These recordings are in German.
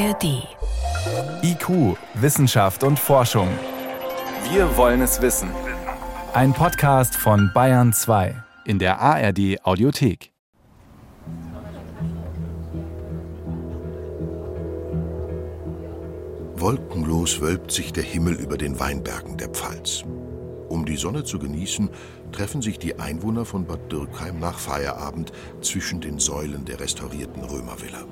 ARD. IQ, Wissenschaft und Forschung. Wir wollen es wissen. Ein Podcast von Bayern 2 in der ARD Audiothek. Wolkenlos wölbt sich der Himmel über den Weinbergen der Pfalz. Um die Sonne zu genießen, treffen sich die Einwohner von Bad Dürkheim nach Feierabend zwischen den Säulen der restaurierten Römervilla.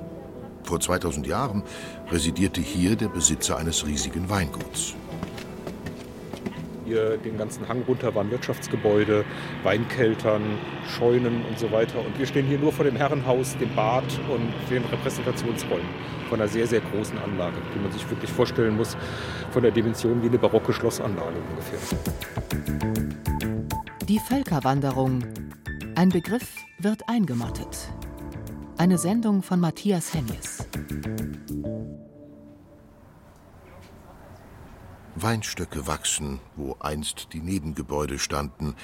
Vor 2000 Jahren residierte hier der Besitzer eines riesigen Weinguts. Hier den ganzen Hang runter waren Wirtschaftsgebäude, Weinkeltern, Scheunen und so weiter. Und wir stehen hier nur vor dem Herrenhaus, dem Bad und den Repräsentationsräumen von einer sehr, sehr großen Anlage, die man sich wirklich vorstellen muss, von der Dimension wie eine barocke Schlossanlage ungefähr. Die Völkerwanderung. Ein Begriff wird eingemottet. Eine Sendung von Matthias Hennies. Weinstöcke wachsen, wo einst die Nebengebäude standen,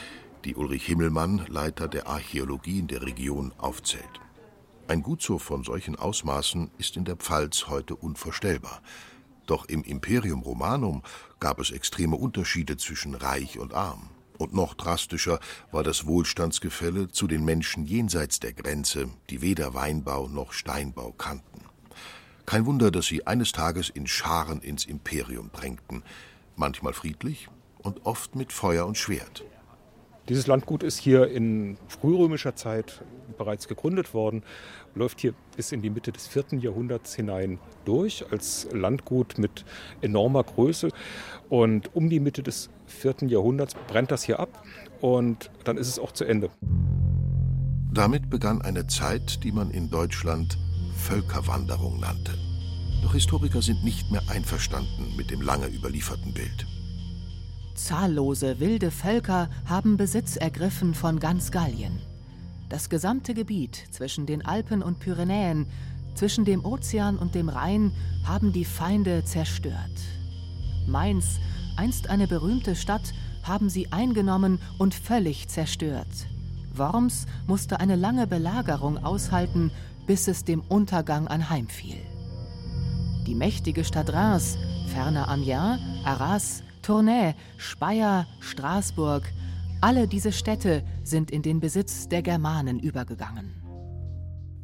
die Ulrich Himmelmann, Leiter der Archäologie in der Region, aufzählt. Ein Gutshof von solchen Ausmaßen ist in der Pfalz heute unvorstellbar. Doch im Imperium Romanum gab es extreme Unterschiede zwischen reich und arm. Und noch drastischer war das Wohlstandsgefälle zu den Menschen jenseits der Grenze, die weder Weinbau noch Steinbau kannten. Kein Wunder, dass sie eines Tages in Scharen ins Imperium drängten, manchmal friedlich und oft mit Feuer und Schwert. Dieses Landgut ist hier in frührömischer Zeit bereits gegründet worden, läuft hier bis in die Mitte des vierten Jahrhunderts hinein durch als Landgut mit enormer Größe. Und um die Mitte des vierten Jahrhunderts brennt das hier ab und dann ist es auch zu Ende. Damit begann eine Zeit, die man in Deutschland Völkerwanderung nannte. Doch Historiker sind nicht mehr einverstanden mit dem lange überlieferten Bild. Zahllose wilde Völker haben Besitz ergriffen von ganz Gallien. Das gesamte Gebiet zwischen den Alpen und Pyrenäen, zwischen dem Ozean und dem Rhein haben die Feinde zerstört. Mainz, einst eine berühmte Stadt, haben sie eingenommen und völlig zerstört. Worms musste eine lange Belagerung aushalten, bis es dem Untergang anheimfiel. Die mächtige Stadt Reims, ferner Amiens, Arras, Tournai, Speyer, Straßburg, alle diese Städte sind in den Besitz der Germanen übergegangen.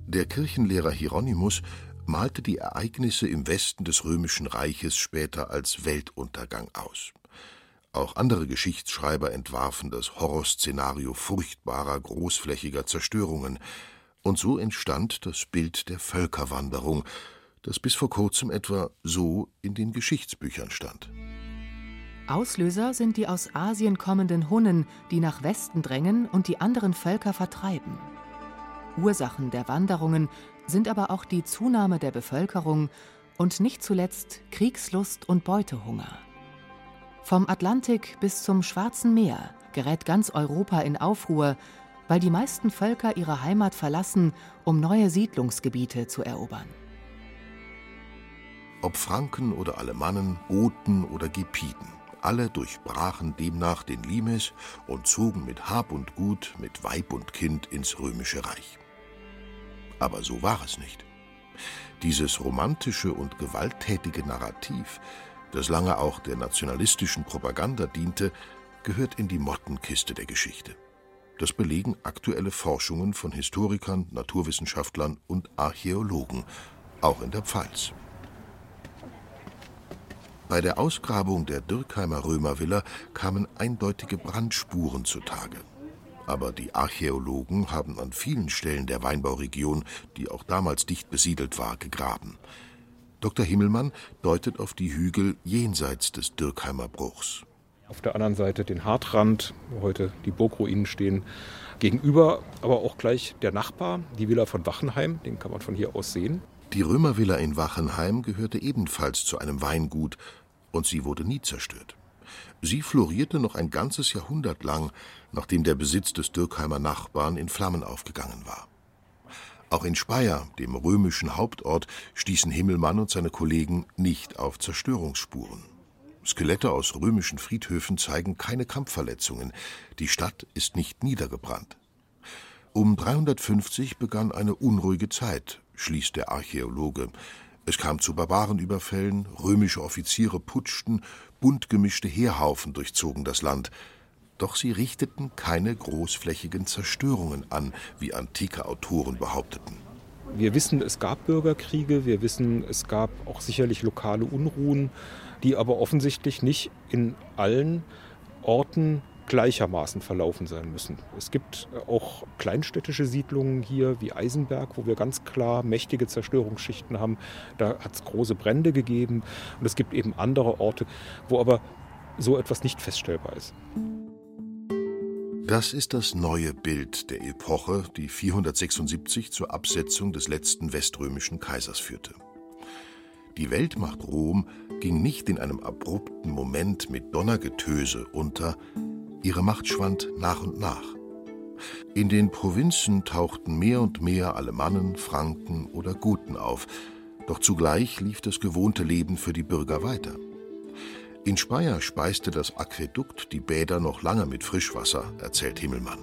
Der Kirchenlehrer Hieronymus malte die Ereignisse im Westen des römischen Reiches später als Weltuntergang aus. Auch andere Geschichtsschreiber entwarfen das Horrorszenario furchtbarer, großflächiger Zerstörungen, und so entstand das Bild der Völkerwanderung, das bis vor kurzem etwa so in den Geschichtsbüchern stand. Auslöser sind die aus Asien kommenden Hunnen, die nach Westen drängen und die anderen Völker vertreiben. Ursachen der Wanderungen sind aber auch die Zunahme der Bevölkerung und nicht zuletzt Kriegslust und Beutehunger. Vom Atlantik bis zum Schwarzen Meer gerät ganz Europa in Aufruhr, weil die meisten Völker ihre Heimat verlassen, um neue Siedlungsgebiete zu erobern. Ob Franken oder Alemannen, Goten oder Gepiden, alle durchbrachen demnach den Limes und zogen mit Hab und Gut, mit Weib und Kind ins römische Reich. Aber so war es nicht. Dieses romantische und gewalttätige Narrativ, das lange auch der nationalistischen Propaganda diente, gehört in die Mottenkiste der Geschichte. Das belegen aktuelle Forschungen von Historikern, Naturwissenschaftlern und Archäologen, auch in der Pfalz. Bei der Ausgrabung der Dürkheimer Römervilla kamen eindeutige Brandspuren zutage. Aber die Archäologen haben an vielen Stellen der Weinbauregion, die auch damals dicht besiedelt war, gegraben. Dr. Himmelmann deutet auf die Hügel jenseits des Dürkheimer Bruchs. Auf der anderen Seite den Hartrand, wo heute die Burgruinen stehen. Gegenüber aber auch gleich der Nachbar, die Villa von Wachenheim, den kann man von hier aus sehen. Die Römervilla in Wachenheim gehörte ebenfalls zu einem Weingut und sie wurde nie zerstört. Sie florierte noch ein ganzes Jahrhundert lang, nachdem der Besitz des Dürkheimer Nachbarn in Flammen aufgegangen war. Auch in Speyer, dem römischen Hauptort, stießen Himmelmann und seine Kollegen nicht auf Zerstörungsspuren. Skelette aus römischen Friedhöfen zeigen keine Kampfverletzungen. Die Stadt ist nicht niedergebrannt. Um 350 begann eine unruhige Zeit, schließt der Archäologe, Es kam zu Barbarenüberfällen, römische Offiziere putschten, bunt gemischte Heerhaufen durchzogen das Land. Doch sie richteten keine großflächigen Zerstörungen an, wie antike Autoren behaupteten. Wir wissen, es gab Bürgerkriege, wir wissen, es gab auch sicherlich lokale Unruhen, die aber offensichtlich nicht in allen Orten gleichermaßen verlaufen sein müssen. Es gibt auch kleinstädtische Siedlungen hier wie Eisenberg, wo wir ganz klar mächtige Zerstörungsschichten haben. Da hat es große Brände gegeben. Und es gibt eben andere Orte, wo aber so etwas nicht feststellbar ist. Das ist das neue Bild der Epoche, die 476 zur Absetzung des letzten weströmischen Kaisers führte. Die Weltmacht Rom ging nicht in einem abrupten Moment mit Donnergetöse unter, ihre Macht schwand nach und nach. In den Provinzen tauchten mehr und mehr Alemannen, Franken oder Guten auf, doch zugleich lief das gewohnte Leben für die Bürger weiter. In Speyer speiste das Aquädukt die Bäder noch lange mit Frischwasser, erzählt Himmelmann.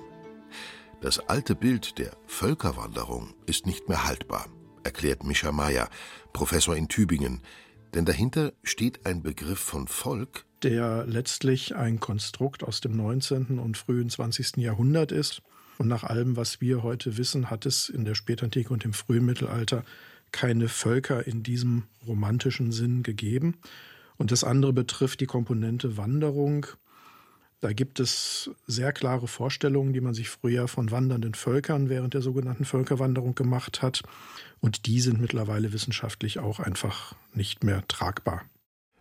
Das alte Bild der Völkerwanderung ist nicht mehr haltbar, erklärt Mischa Mayer, Professor in Tübingen, denn dahinter steht ein Begriff von Volk, der letztlich ein Konstrukt aus dem 19. und frühen 20. Jahrhundert ist. Und nach allem, was wir heute wissen, hat es in der Spätantike und im frühen Mittelalter keine Völker in diesem romantischen Sinn gegeben. Und das andere betrifft die Komponente Wanderung. Da gibt es sehr klare Vorstellungen, die man sich früher von wandernden Völkern während der sogenannten Völkerwanderung gemacht hat. Und die sind mittlerweile wissenschaftlich auch einfach nicht mehr tragbar.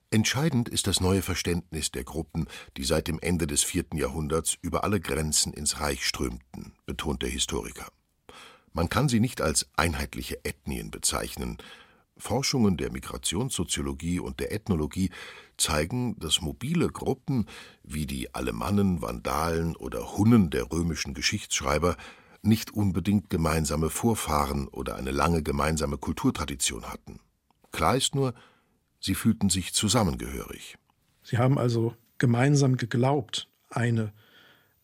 Entscheidend ist das neue Verständnis der Gruppen, die seit dem Ende des vierten Jahrhunderts über alle Grenzen ins Reich strömten, betont der Historiker. Man kann sie nicht als einheitliche Ethnien bezeichnen, Forschungen der Migrationssoziologie und der Ethnologie zeigen, dass mobile Gruppen wie die Alemannen, Vandalen oder Hunnen der römischen Geschichtsschreiber nicht unbedingt gemeinsame Vorfahren oder eine lange gemeinsame Kulturtradition hatten. Klar ist nur, sie fühlten sich zusammengehörig. Sie haben also gemeinsam geglaubt, eine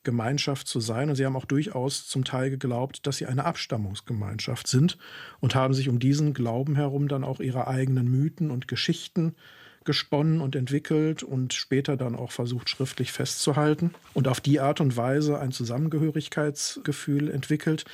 Gemeinschaft zu sein. Und sie haben auch durchaus zum Teil geglaubt, dass sie eine Abstammungsgemeinschaft sind und haben sich um diesen Glauben herum dann auch ihre eigenen Mythen und Geschichten gesponnen und entwickelt und später dann auch versucht schriftlich festzuhalten und auf die Art und Weise ein Zusammengehörigkeitsgefühl entwickelt,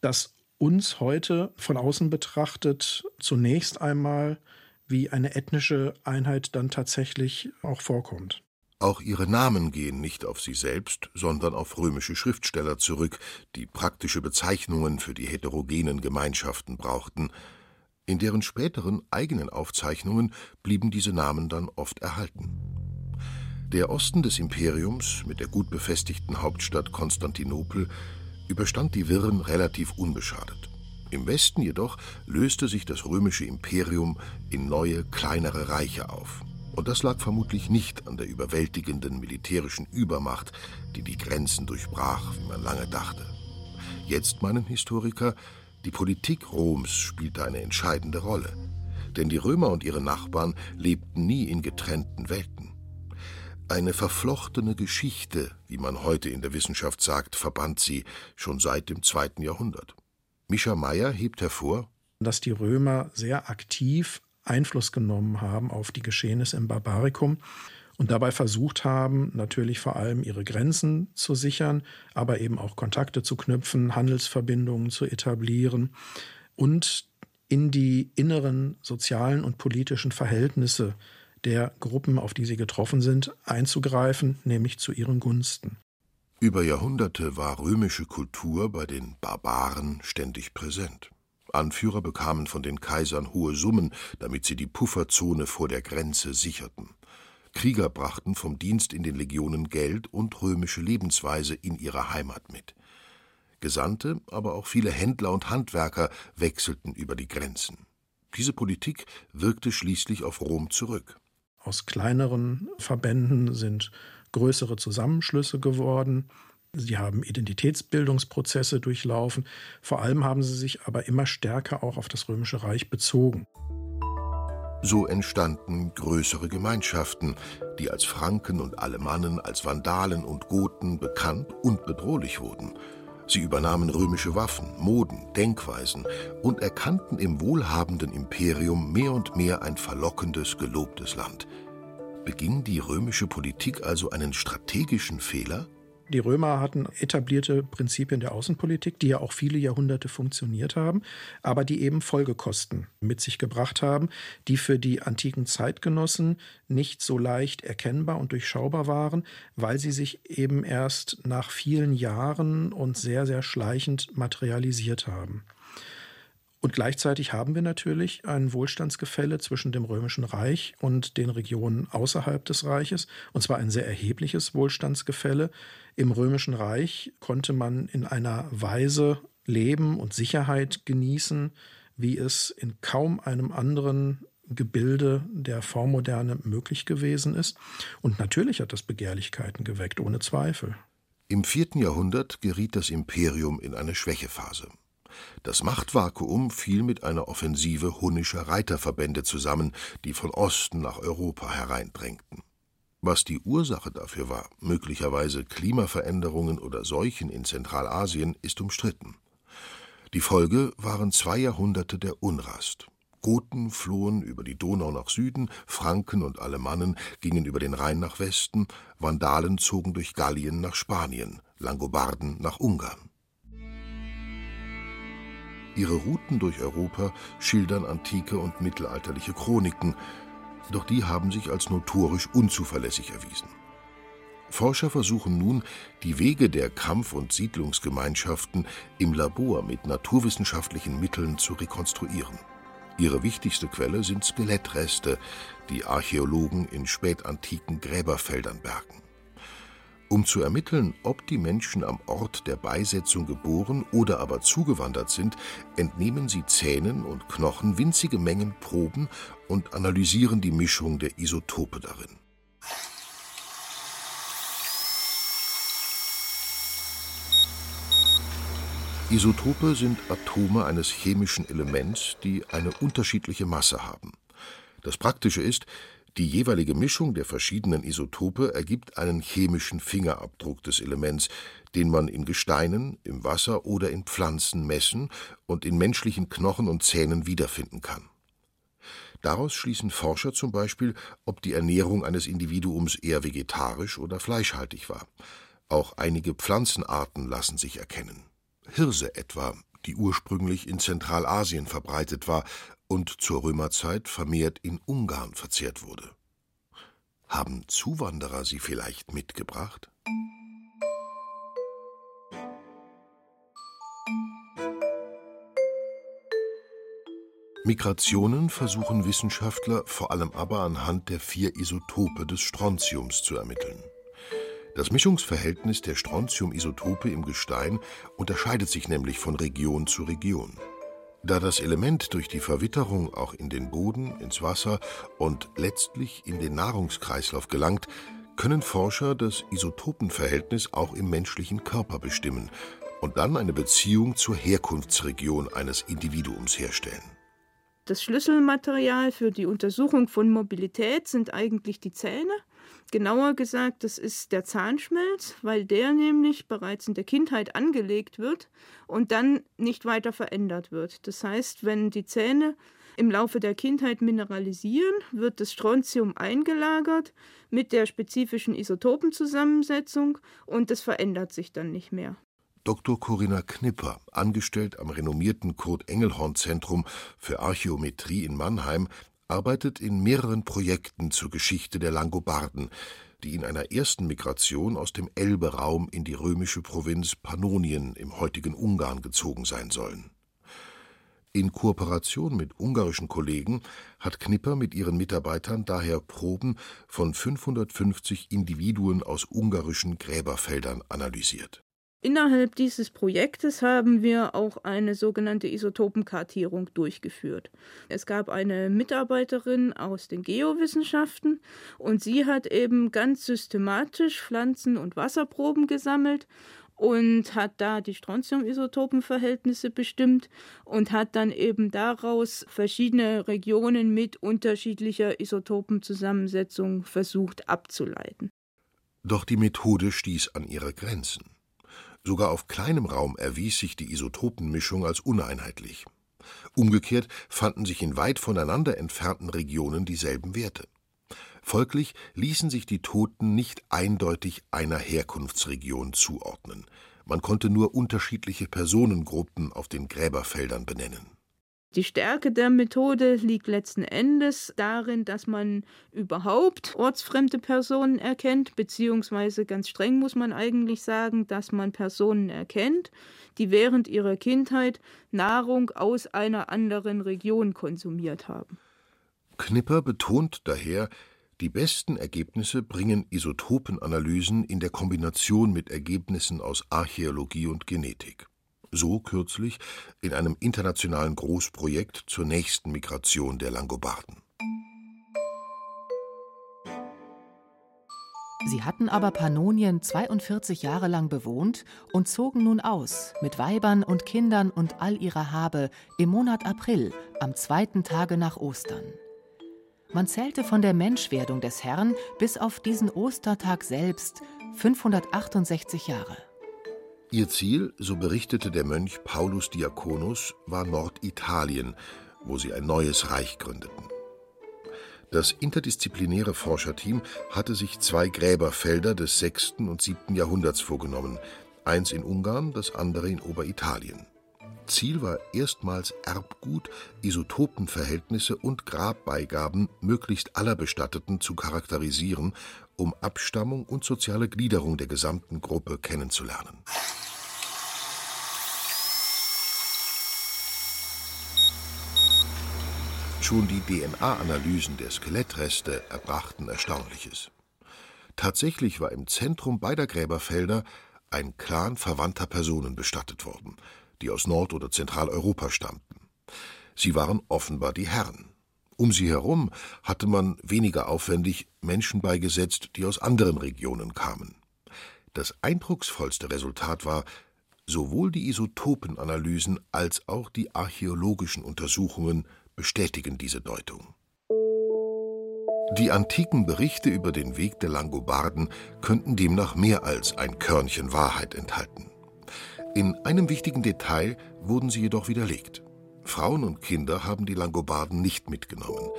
das uns heute von außen betrachtet zunächst einmal wie eine ethnische Einheit dann tatsächlich auch vorkommt. Auch ihre Namen gehen nicht auf sie selbst, sondern auf römische Schriftsteller zurück, die praktische Bezeichnungen für die heterogenen Gemeinschaften brauchten. In deren späteren eigenen Aufzeichnungen blieben diese Namen dann oft erhalten. Der Osten des Imperiums mit der gut befestigten Hauptstadt Konstantinopel überstand die Wirren relativ unbeschadet. Im Westen jedoch löste sich das römische Imperium in neue, kleinere Reiche auf. Und das lag vermutlich nicht an der überwältigenden militärischen Übermacht, die die Grenzen durchbrach, wie man lange dachte. Jetzt meinen Historiker, die Politik Roms spielte eine entscheidende Rolle. Denn die Römer und ihre Nachbarn lebten nie in getrennten Welten. Eine verflochtene Geschichte, wie man heute in der Wissenschaft sagt, verband sie schon seit dem zweiten Jahrhundert. Mischa Meyer hebt hervor, dass die Römer sehr aktiv Einfluss genommen haben auf die Geschehnisse im Barbarikum und dabei versucht haben, natürlich vor allem ihre Grenzen zu sichern, aber eben auch Kontakte zu knüpfen, Handelsverbindungen zu etablieren und in die inneren sozialen und politischen Verhältnisse der Gruppen, auf die sie getroffen sind, einzugreifen, nämlich zu ihren Gunsten. Über Jahrhunderte war römische Kultur bei den Barbaren ständig präsent. Anführer bekamen von den Kaisern hohe Summen, damit sie die Pufferzone vor der Grenze sicherten. Krieger brachten vom Dienst in den Legionen Geld und römische Lebensweise in ihre Heimat mit. Gesandte, aber auch viele Händler und Handwerker wechselten über die Grenzen. Diese Politik wirkte schließlich auf Rom zurück. Aus kleineren Verbänden sind größere Zusammenschlüsse geworden. Sie haben Identitätsbildungsprozesse durchlaufen. Vor allem haben sie sich aber immer stärker auch auf das Römische Reich bezogen. So entstanden größere Gemeinschaften, die als Franken und Alemannen, als Vandalen und Goten bekannt und bedrohlich wurden. Sie übernahmen römische Waffen, Moden, Denkweisen und erkannten im wohlhabenden Imperium mehr und mehr ein verlockendes, gelobtes Land. Beging die römische Politik also einen strategischen Fehler? Die Römer hatten etablierte Prinzipien der Außenpolitik, die ja auch viele Jahrhunderte funktioniert haben, aber die eben Folgekosten mit sich gebracht haben, die für die antiken Zeitgenossen nicht so leicht erkennbar und durchschaubar waren, weil sie sich eben erst nach vielen Jahren und sehr, sehr schleichend materialisiert haben. Und gleichzeitig haben wir natürlich ein Wohlstandsgefälle zwischen dem Römischen Reich und den Regionen außerhalb des Reiches, und zwar ein sehr erhebliches Wohlstandsgefälle. Im Römischen Reich konnte man in einer Weise leben und Sicherheit genießen, wie es in kaum einem anderen Gebilde der Vormoderne möglich gewesen ist. Und natürlich hat das Begehrlichkeiten geweckt, ohne Zweifel. Im vierten Jahrhundert geriet das Imperium in eine Schwächephase. Das Machtvakuum fiel mit einer Offensive hunnischer Reiterverbände zusammen, die von Osten nach Europa hereindrängten. Was die Ursache dafür war, möglicherweise Klimaveränderungen oder Seuchen in Zentralasien, ist umstritten. Die Folge waren zwei Jahrhunderte der Unrast. Goten flohen über die Donau nach Süden, Franken und Alemannen gingen über den Rhein nach Westen, Vandalen zogen durch Gallien nach Spanien, Langobarden nach Ungarn. Ihre Routen durch Europa schildern antike und mittelalterliche Chroniken, doch die haben sich als notorisch unzuverlässig erwiesen. Forscher versuchen nun, die Wege der Kampf- und Siedlungsgemeinschaften im Labor mit naturwissenschaftlichen Mitteln zu rekonstruieren. Ihre wichtigste Quelle sind Skelettreste, die Archäologen in spätantiken Gräberfeldern bergen. Um zu ermitteln, ob die Menschen am Ort der Beisetzung geboren oder aber zugewandert sind, entnehmen sie Zähnen und Knochen winzige Mengen Proben und analysieren die Mischung der Isotope darin. Isotope sind Atome eines chemischen Elements, die eine unterschiedliche Masse haben. Das Praktische ist, die jeweilige Mischung der verschiedenen Isotope ergibt einen chemischen Fingerabdruck des Elements, den man in Gesteinen, im Wasser oder in Pflanzen messen und in menschlichen Knochen und Zähnen wiederfinden kann. Daraus schließen Forscher zum Beispiel, ob die Ernährung eines Individuums eher vegetarisch oder fleischhaltig war. Auch einige Pflanzenarten lassen sich erkennen. Hirse etwa, die ursprünglich in Zentralasien verbreitet war und zur Römerzeit vermehrt in Ungarn verzehrt wurde. Haben Zuwanderer sie vielleicht mitgebracht? Migrationen versuchen Wissenschaftler vor allem aber anhand der vier Isotope des Strontiums zu ermitteln. Das Mischungsverhältnis der Strontium-Isotope im Gestein unterscheidet sich nämlich von Region zu Region. Da das Element durch die Verwitterung auch in den Boden, ins Wasser und letztlich in den Nahrungskreislauf gelangt, können Forscher das Isotopenverhältnis auch im menschlichen Körper bestimmen und dann eine Beziehung zur Herkunftsregion eines Individuums herstellen. Das Schlüsselmaterial für die Untersuchung von Mobilität sind eigentlich die Zähne. Genauer gesagt, das ist der Zahnschmelz, weil der nämlich bereits in der Kindheit angelegt wird und dann nicht weiter verändert wird. Das heißt, wenn die Zähne im Laufe der Kindheit mineralisieren, wird das Strontium eingelagert mit der spezifischen Isotopenzusammensetzung und es verändert sich dann nicht mehr. Dr. Corinna Knipper, angestellt am renommierten Kurt Engelhorn Zentrum für Archäometrie in Mannheim, arbeitet in mehreren Projekten zur Geschichte der Langobarden, die in einer ersten Migration aus dem Elbe-Raum in die römische Provinz Pannonien im heutigen Ungarn gezogen sein sollen. In Kooperation mit ungarischen Kollegen hat Knipper mit ihren Mitarbeitern daher Proben von 550 Individuen aus ungarischen Gräberfeldern analysiert Innerhalb dieses Projektes haben wir auch eine sogenannte Isotopenkartierung durchgeführt. Es gab eine Mitarbeiterin aus den Geowissenschaften und sie hat eben ganz systematisch Pflanzen- und Wasserproben gesammelt und hat da die Strontium-Isotopenverhältnisse bestimmt und hat dann eben daraus verschiedene Regionen mit unterschiedlicher Isotopenzusammensetzung versucht abzuleiten. Doch die Methode stieß an ihre Grenzen. Sogar auf kleinem Raum erwies sich die Isotopenmischung als uneinheitlich. Umgekehrt fanden sich in weit voneinander entfernten Regionen dieselben Werte. Folglich ließen sich die Toten nicht eindeutig einer Herkunftsregion zuordnen. Man konnte nur unterschiedliche Personengruppen auf den Gräberfeldern benennen. Die Stärke der Methode liegt letzten Endes darin, dass man überhaupt ortsfremde Personen erkennt, beziehungsweise ganz streng muss man eigentlich sagen, dass man Personen erkennt, die während ihrer Kindheit Nahrung aus einer anderen Region konsumiert haben. Knipper betont daher, die besten Ergebnisse bringen Isotopenanalysen in der Kombination mit Ergebnissen aus Archäologie und Genetik so kürzlich in einem internationalen Großprojekt zur nächsten Migration der Langobarden. Sie hatten aber Pannonien 42 Jahre lang bewohnt und zogen nun aus, mit Weibern und Kindern und all ihrer Habe, im Monat April, am zweiten Tage nach Ostern. Man zählte von der Menschwerdung des Herrn bis auf diesen Ostertag selbst 568 Jahre. Ihr Ziel, so berichtete der Mönch Paulus Diakonus, war Norditalien, wo sie ein neues Reich gründeten. Das interdisziplinäre Forscherteam hatte sich zwei Gräberfelder des 6. und 7. Jahrhunderts vorgenommen, eins in Ungarn, das andere in Oberitalien. Ziel war erstmals Erbgut, Isotopenverhältnisse und Grabbeigaben möglichst aller Bestatteten zu charakterisieren, um Abstammung und soziale Gliederung der gesamten Gruppe kennenzulernen. Schon die DNA-Analysen der Skelettreste erbrachten Erstaunliches. Tatsächlich war im Zentrum beider Gräberfelder ein Clan verwandter Personen bestattet worden, die aus Nord- oder Zentraleuropa stammten. Sie waren offenbar die Herren. Um sie herum hatte man weniger aufwendig Menschen beigesetzt, die aus anderen Regionen kamen. Das eindrucksvollste Resultat war, sowohl die Isotopenanalysen als auch die archäologischen Untersuchungen bestätigen diese Deutung. Die antiken Berichte über den Weg der Langobarden könnten demnach mehr als ein Körnchen Wahrheit enthalten. In einem wichtigen Detail wurden sie jedoch widerlegt. Frauen und Kinder haben die Langobarden nicht mitgenommen.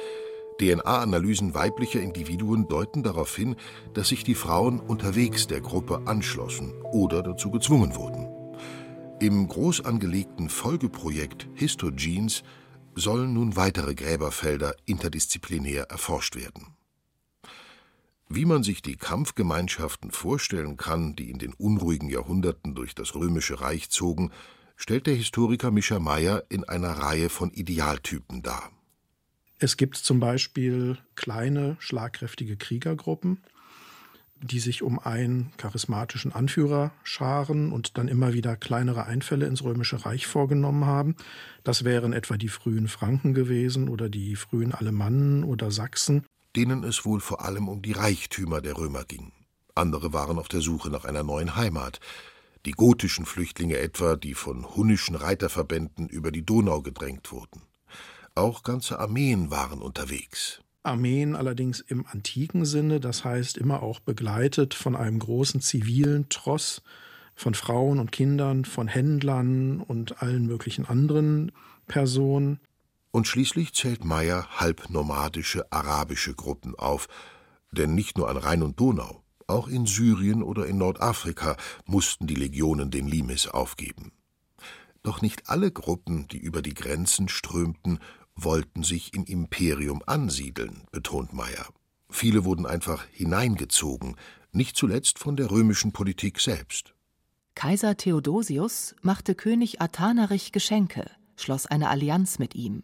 DNA-Analysen weiblicher Individuen deuten darauf hin, dass sich die Frauen unterwegs der Gruppe anschlossen oder dazu gezwungen wurden. Im groß angelegten Folgeprojekt Histogenes sollen nun weitere Gräberfelder interdisziplinär erforscht werden. Wie man sich die Kampfgemeinschaften vorstellen kann, die in den unruhigen Jahrhunderten durch das Römische Reich zogen, stellt der Historiker Mischa Meyer in einer Reihe von Idealtypen dar. Es gibt zum Beispiel kleine, schlagkräftige Kriegergruppen, die sich um einen charismatischen Anführer scharen und dann immer wieder kleinere Einfälle ins Römische Reich vorgenommen haben. Das wären etwa die frühen Franken gewesen oder die frühen Alemannen oder Sachsen. Denen es wohl vor allem um die Reichtümer der Römer ging. Andere waren auf der Suche nach einer neuen Heimat. Die gotischen Flüchtlinge etwa, die von hunnischen Reiterverbänden über die Donau gedrängt wurden. Auch ganze Armeen waren unterwegs. Armeen allerdings im antiken Sinne, das heißt immer auch begleitet von einem großen zivilen Tross von Frauen und Kindern, von Händlern und allen möglichen anderen Personen. Und schließlich zählt Meyer halbnomadische arabische Gruppen auf, denn nicht nur an Rhein und Donau, auch in Syrien oder in Nordafrika mussten die Legionen den Limes aufgeben. Doch nicht alle Gruppen, die über die Grenzen strömten, wollten sich im Imperium ansiedeln, betont Meyer. Viele wurden einfach hineingezogen, nicht zuletzt von der römischen Politik selbst. Kaiser Theodosius machte König Athanarich Geschenke, schloss eine Allianz mit ihm.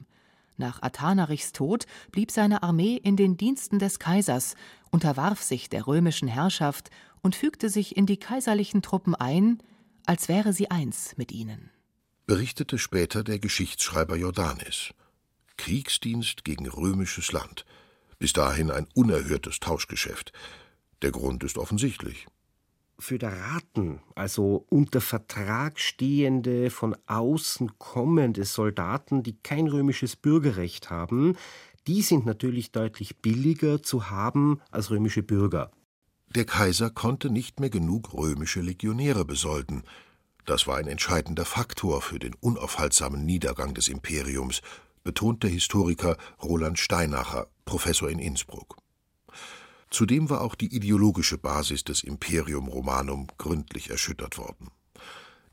Nach Athanarichs Tod blieb seine Armee in den Diensten des Kaisers, unterwarf sich der römischen Herrschaft und fügte sich in die kaiserlichen Truppen ein, als wäre sie eins mit ihnen. Berichtete später der Geschichtsschreiber Jordanes. Kriegsdienst gegen römisches Land. Bis dahin ein unerhörtes Tauschgeschäft. Der Grund ist offensichtlich. Föderaten, also unter Vertrag stehende, von außen kommende Soldaten, die kein römisches Bürgerrecht haben, die sind natürlich deutlich billiger zu haben als römische Bürger. Der Kaiser konnte nicht mehr genug römische Legionäre besolden. Das war ein entscheidender Faktor für den unaufhaltsamen Niedergang des Imperiums, betont der Historiker Roland Steinacher, Professor in Innsbruck. Zudem war auch die ideologische Basis des Imperium Romanum gründlich erschüttert worden.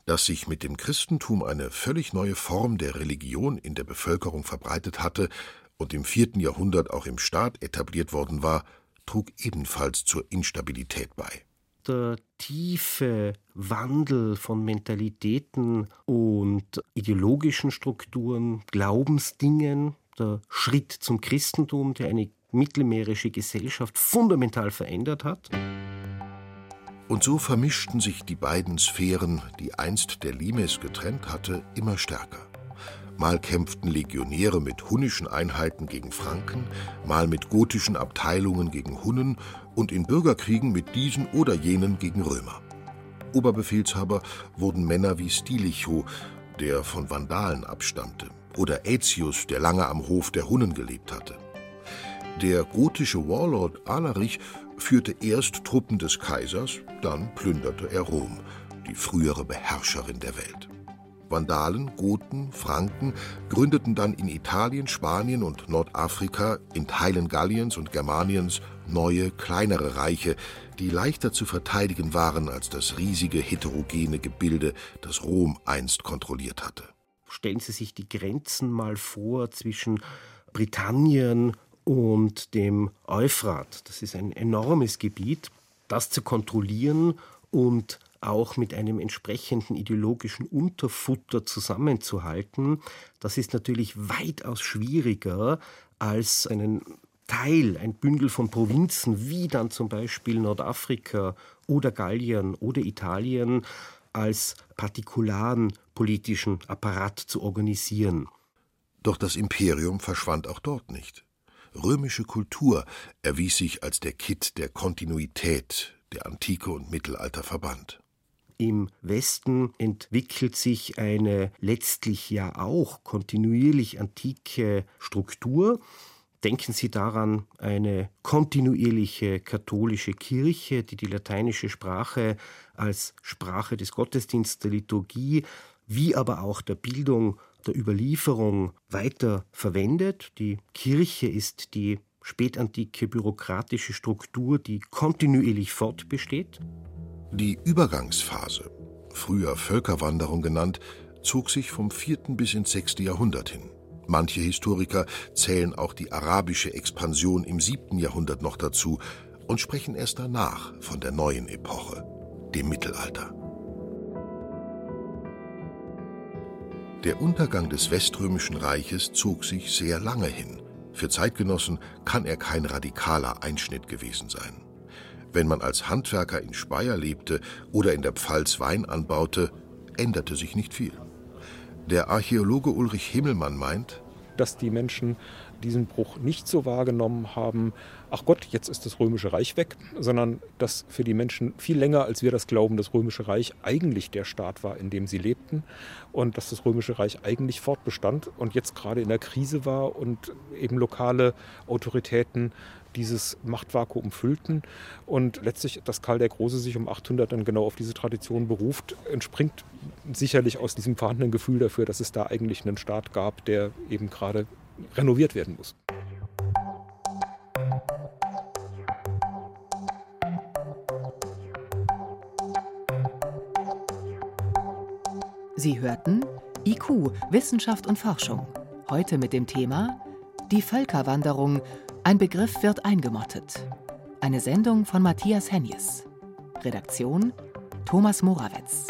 Dass sich mit dem Christentum eine völlig neue Form der Religion in der Bevölkerung verbreitet hatte und im vierten Jahrhundert auch im Staat etabliert worden war, trug ebenfalls zur Instabilität bei. Der tiefe Wandel von Mentalitäten und ideologischen Strukturen, Glaubensdingen, der Schritt zum Christentum, der eine mittelmeerische Gesellschaft fundamental verändert hat. Und so vermischten sich die beiden Sphären, die einst der Limes getrennt hatte, immer stärker. Mal kämpften Legionäre mit hunnischen Einheiten gegen Franken, mal mit gotischen Abteilungen gegen Hunnen und in Bürgerkriegen mit diesen oder jenen gegen Römer. Oberbefehlshaber wurden Männer wie Stilicho, der von Vandalen abstammte, oder Aetius, der lange am Hof der Hunnen gelebt hatte. Der gotische Warlord Alarich führte erst Truppen des Kaisers, dann plünderte er Rom, die frühere Beherrscherin der Welt. Vandalen, Goten, Franken gründeten dann in Italien, Spanien und Nordafrika, in Teilen Galliens und Germaniens neue, kleinere Reiche, die leichter zu verteidigen waren als das riesige heterogene Gebilde, das Rom einst kontrolliert hatte. Stellen Sie sich die Grenzen mal vor zwischen Britannien und dem Euphrat. Das ist ein enormes Gebiet. Das zu kontrollieren und auch mit einem entsprechenden ideologischen Unterfutter zusammenzuhalten, das ist natürlich weitaus schwieriger als einen Teil, ein Bündel von Provinzen, wie dann zum Beispiel Nordafrika oder Gallien oder Italien, als partikularen politischen Apparat zu organisieren. Doch das Imperium verschwand auch dort nicht. Römische Kultur erwies sich als der Kitt der Kontinuität, der Antike und Mittelalter verband. Im Westen entwickelt sich eine letztlich ja auch kontinuierlich antike Struktur. Denken Sie daran, eine kontinuierliche katholische Kirche, die die lateinische Sprache als Sprache des Gottesdienstes der Liturgie, wie aber auch der Bildung der Überlieferung weiter verwendet. Die Kirche ist die spätantike bürokratische Struktur, die kontinuierlich fortbesteht. Die Übergangsphase, früher Völkerwanderung genannt, zog sich vom 4. bis ins 6. Jahrhundert hin. Manche Historiker zählen auch die arabische Expansion im 7. Jahrhundert noch dazu und sprechen erst danach von der neuen Epoche, dem Mittelalter. Der Untergang des Weströmischen Reiches zog sich sehr lange hin. Für Zeitgenossen kann er kein radikaler Einschnitt gewesen sein. Wenn man als Handwerker in Speyer lebte oder in der Pfalz Wein anbaute, änderte sich nicht viel. Der Archäologe Ulrich Himmelmann meint, dass die Menschen diesen Bruch nicht so wahrgenommen haben, ach Gott, jetzt ist das Römische Reich weg, sondern dass für die Menschen viel länger, als wir das glauben, das Römische Reich eigentlich der Staat war, in dem sie lebten und dass das Römische Reich eigentlich fortbestand und jetzt gerade in der Krise war und eben lokale Autoritäten dieses Machtvakuum füllten und letztlich, dass Karl der Große sich um 800 dann genau auf diese Tradition beruft, entspringt sicherlich aus diesem vorhandenen Gefühl dafür, dass es da eigentlich einen Staat gab, der eben gerade renoviert werden muss. Sie hörten IQ, Wissenschaft und Forschung. Heute mit dem Thema Die Völkerwanderung. Ein Begriff wird eingemottet. Eine Sendung von Matthias Henjes. Redaktion Thomas Morawetz.